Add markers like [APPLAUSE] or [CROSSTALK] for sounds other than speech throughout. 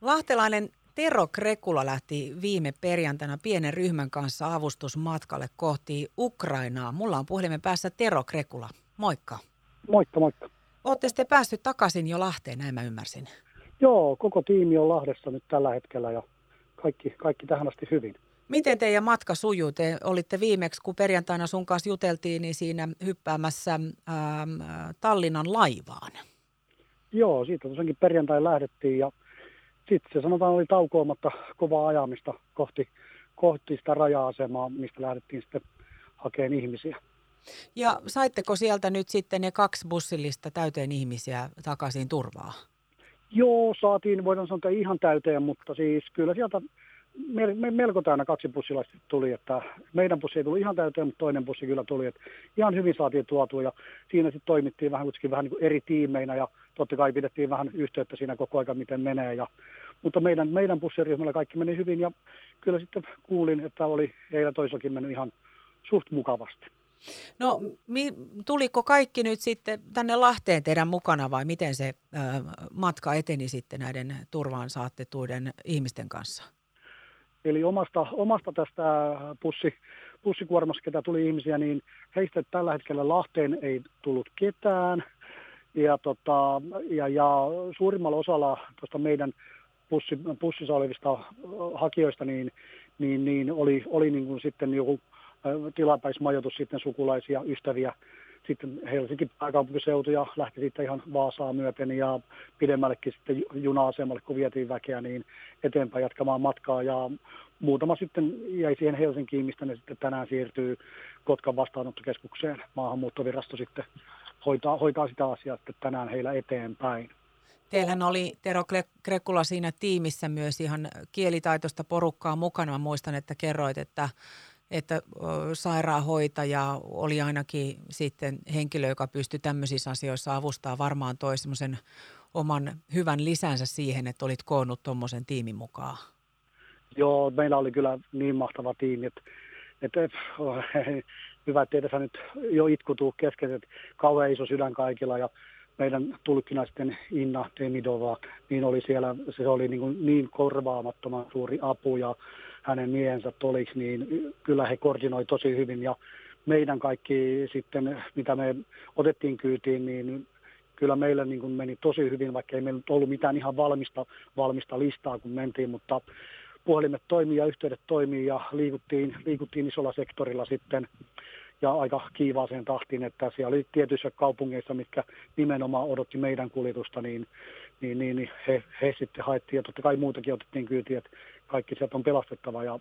Lahtelainen Tero Krekula lähti viime perjantaina pienen ryhmän kanssa avustusmatkalle kohti Ukrainaa. Mulla on puhelimen päässä Tero Krekula. Moikka. Moikka, moikka. Olette sitten päässyt takaisin jo Lahteen, näin mä ymmärsin. Joo, koko tiimi on Lahdessa nyt tällä hetkellä ja kaikki, kaikki tähän asti hyvin. Miten teidän matka sujuu? Te olitte viimeksi, kun perjantaina sun kanssa juteltiin, niin siinä hyppäämässä ähm, Tallinnan laivaan. Joo, siitä tosiaankin perjantai lähdettiin ja sitten se sanotaan oli taukoamatta kovaa ajamista kohti, kohti sitä raja-asemaa, mistä lähdettiin sitten hakemaan ihmisiä. Ja saitteko sieltä nyt sitten ne kaksi bussillista täyteen ihmisiä takaisin turvaa? Joo, saatiin, voidaan sanoa, että ihan täyteen, mutta siis kyllä sieltä melko täynnä kaksi bussilaista tuli, että meidän bussi ei tullut ihan täyteen, mutta toinen bussi kyllä tuli, että ihan hyvin saatiin tuotua ja siinä sitten toimittiin vähän vähän niin kuin eri tiimeinä ja totta kai pidettiin vähän yhteyttä siinä koko ajan, miten menee ja mutta meidän, meidän bussiryhmällä kaikki meni hyvin ja kyllä sitten kuulin, että oli heillä toisakin mennyt ihan suht mukavasti. No mi, tuliko kaikki nyt sitten tänne Lahteen teidän mukana vai miten se ö, matka eteni sitten näiden turvaan saattetuiden ihmisten kanssa? Eli omasta, omasta tästä pussi, pussikuormasta, ketä tuli ihmisiä, niin heistä tällä hetkellä Lahteen ei tullut ketään. Ja, tota, ja, ja suurimmalla osalla tuosta meidän pussi, pussissa olevista hakijoista, niin, niin, niin oli, oli niin kuin sitten joku tilapäismajoitus sitten sukulaisia, ystäviä, sitten Helsinki pääkaupunkiseutu ja lähti sitten ihan Vaasaa myöten ja pidemmällekin sitten juna-asemalle, kun vietiin väkeä, niin eteenpäin jatkamaan matkaa ja muutama sitten jäi siihen Helsinkiin, mistä ne sitten tänään siirtyy Kotkan vastaanottokeskukseen. Maahanmuuttovirasto sitten hoitaa, hoitaa sitä asiaa sitten tänään heillä eteenpäin. Teillähän oli Tero Krekula siinä tiimissä myös ihan kielitaitoista porukkaa mukana. Mä muistan, että kerroit, että, että sairaanhoitaja oli ainakin sitten henkilö, joka pystyi tämmöisissä asioissa avustaa varmaan toi semmoisen oman hyvän lisänsä siihen, että olit koonnut tuommoisen tiimin mukaan. Joo, meillä oli kyllä niin mahtava tiimi, että, että [LAUGHS] hyvä, että tässä nyt jo itkutuu kesken, että kauhean iso sydän kaikilla ja meidän tulkkinaisten Inna Demidova, niin oli siellä, se oli niin, kuin niin korvaamattoman suuri apu ja hänen miehensä toliksi, niin kyllä he koordinoi tosi hyvin ja meidän kaikki sitten, mitä me otettiin kyytiin, niin kyllä meillä niin kuin meni tosi hyvin, vaikka ei meillä ollut mitään ihan valmista, valmista listaa, kun mentiin, mutta puhelimet toimii ja yhteydet toimii ja liikuttiin, liikuttiin isolla sektorilla sitten ja aika kiivaaseen tahtiin, että siellä oli tietyissä kaupungeissa, mitkä nimenomaan odotti meidän kuljetusta, niin, niin, niin, niin he, he, sitten haettiin ja totta kai muutakin otettiin kyytiin, että kaikki sieltä on pelastettava ja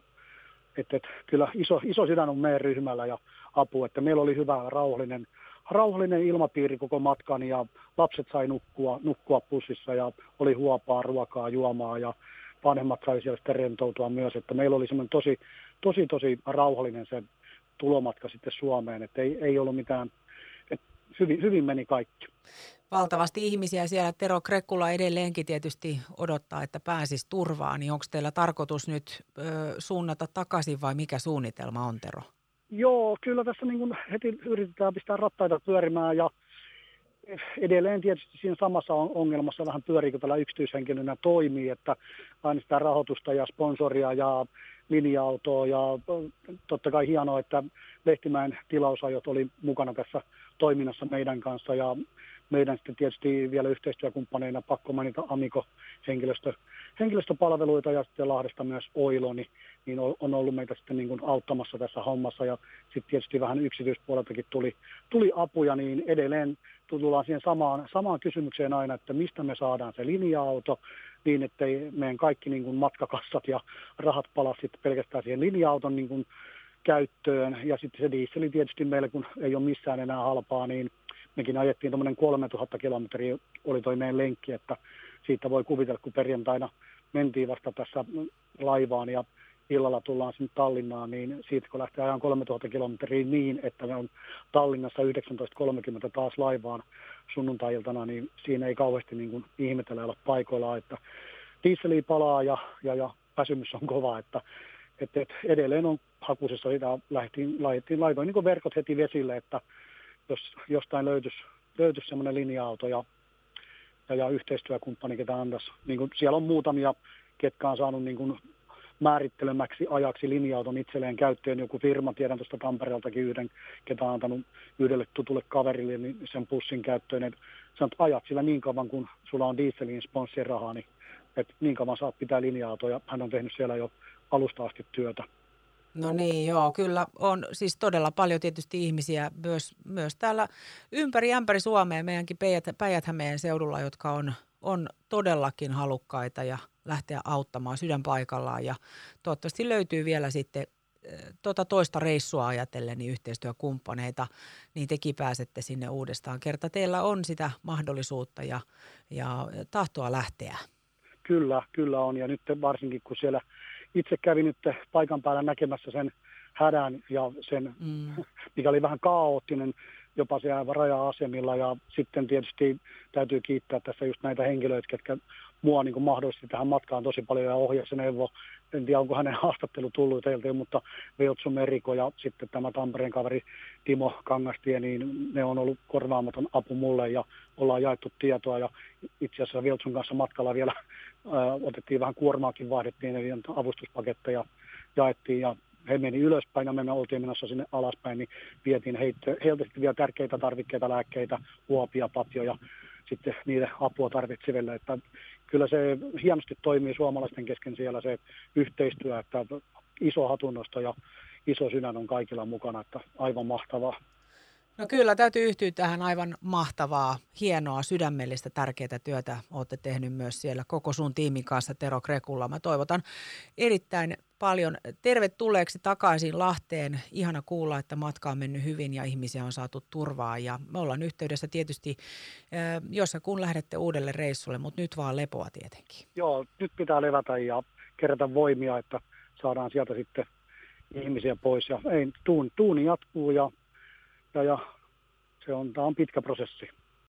että, että kyllä iso, iso sydän on meidän ryhmällä ja apu, että meillä oli hyvä rauhallinen, rauhallinen ilmapiiri koko matkan ja lapset sai nukkua, nukkua pussissa ja oli huopaa, ruokaa, juomaa ja vanhemmat sai siellä sitten rentoutua myös, että meillä oli semmoinen tosi, tosi, tosi rauhallinen se tulomatka sitten Suomeen, että ei, ei ollut mitään, että hyvin, hyvin meni kaikki. Valtavasti ihmisiä siellä. Tero Krekkula edelleenkin tietysti odottaa, että pääsisi turvaan. Niin onko teillä tarkoitus nyt ö, suunnata takaisin vai mikä suunnitelma on, Tero? Joo, kyllä tässä niin heti yritetään pistää rattaita pyörimään ja edelleen tietysti siinä samassa ongelmassa vähän pyörii, kun tällä yksityishenkilönä toimii, että aina sitä rahoitusta ja sponsoria ja linja-autoa ja totta kai hienoa, että Lehtimäen tilausajot oli mukana tässä toiminnassa meidän kanssa ja meidän sitten tietysti vielä yhteistyökumppaneina pakko mainita Amiko henkilöstö, henkilöstöpalveluita ja sitten Lahdesta myös Oilo, niin, niin on ollut meitä sitten niin kuin auttamassa tässä hommassa ja sitten tietysti vähän yksityispuoleltakin tuli, tuli apuja, niin edelleen tullaan siihen samaan, samaan kysymykseen aina, että mistä me saadaan se linja-auto, niin ettei meidän kaikki niin kuin matkakassat ja rahat palaa sitten pelkästään siihen linja-auton niin kuin käyttöön. Ja sitten se dieseli tietysti meillä, kun ei ole missään enää halpaa, niin mekin ajettiin tuommoinen 3000 kilometriä oli toi meidän lenkki, että siitä voi kuvitella, kun perjantaina mentiin vasta tässä laivaan ja illalla tullaan sinne Tallinnaan, niin siitä kun lähtee ajan 3000 kilometriä niin, että me on Tallinnassa 19.30 taas laivaan sunnuntai-iltana, niin siinä ei kauheasti niin kuin ihmetellä olla paikoilla, että dieseli palaa ja, ja, ja väsymys on kova, että, että, että edelleen on hakusessa sitä lähdettiin, laitettiin, laitoin niin verkot heti vesille, että jos jostain löytyisi, löytyisi semmoinen linja-auto ja ja, ja yhteistyökumppani, ketä antaisi. Niin kuin siellä on muutamia, ketkä on saanut niin kuin määrittelemäksi ajaksi linja-auton itselleen käyttöön. Joku firma, tiedän tuosta Tampereeltakin yhden, ketä on antanut yhdelle tutulle kaverille niin sen pussin käyttöön. Että sanot, ajat sillä niin kauan, kun sulla on dieselin sponssirahaa, niin että niin kauan saat pitää linja-autoa ja hän on tehnyt siellä jo alusta asti työtä. No niin, joo, kyllä on siis todella paljon tietysti ihmisiä myös, myös täällä ympäri ämpäri Suomea, meidänkin Päijät-Hämeen seudulla, jotka on, on todellakin halukkaita ja lähteä auttamaan sydänpaikallaan ja toivottavasti löytyy vielä sitten tuota toista reissua ajatellen niin yhteistyökumppaneita, niin tekin pääsette sinne uudestaan. Kerta teillä on sitä mahdollisuutta ja, ja tahtoa lähteä. Kyllä, kyllä on. Ja nyt varsinkin kun siellä itse kävin nyt paikan päällä näkemässä sen hädän ja sen, mm. [LAUGHS] mikä oli vähän kaoottinen jopa siellä raja-asemilla. Ja sitten tietysti täytyy kiittää tässä just näitä henkilöitä, jotka mua niin mahdollisesti tähän matkaan tosi paljon ja ohjasi neuvo. En tiedä, onko hänen haastattelu tullut teiltä, mutta Veltsu Meriko ja sitten tämä Tampereen kaveri Timo Kangastie, niin ne on ollut korvaamaton apu mulle ja ollaan jaettu tietoa. Ja itse asiassa Veltsun kanssa matkalla vielä ää, otettiin vähän kuormaakin, vaihdettiin eli avustuspaketteja jaettiin ja he meni ylöspäin ja me oltiin menossa sinne alaspäin, niin vietiin heiltä, heiltä sitten vielä tärkeitä tarvikkeita, lääkkeitä, huopia, patjoja sitten niille apua tarvitseville. Että kyllä se hienosti toimii suomalaisten kesken siellä se yhteistyö, että iso hatunnosto ja iso sydän on kaikilla mukana, että aivan mahtavaa. No kyllä, täytyy yhtyä tähän aivan mahtavaa, hienoa, sydämellistä, tärkeää työtä olette tehnyt myös siellä koko sun tiimin kanssa Tero Krekulla. Mä toivotan erittäin paljon tervetulleeksi takaisin Lahteen. Ihana kuulla, että matka on mennyt hyvin ja ihmisiä on saatu turvaa. Ja me ollaan yhteydessä tietysti, jos ja kun lähdette uudelle reissulle, mutta nyt vaan lepoa tietenkin. Joo, nyt pitää levätä ja kerätä voimia, että saadaan sieltä sitten ihmisiä pois. Ja ei, tuuni, tuuni jatkuu ja, ja, ja se on, tämä on pitkä prosessi.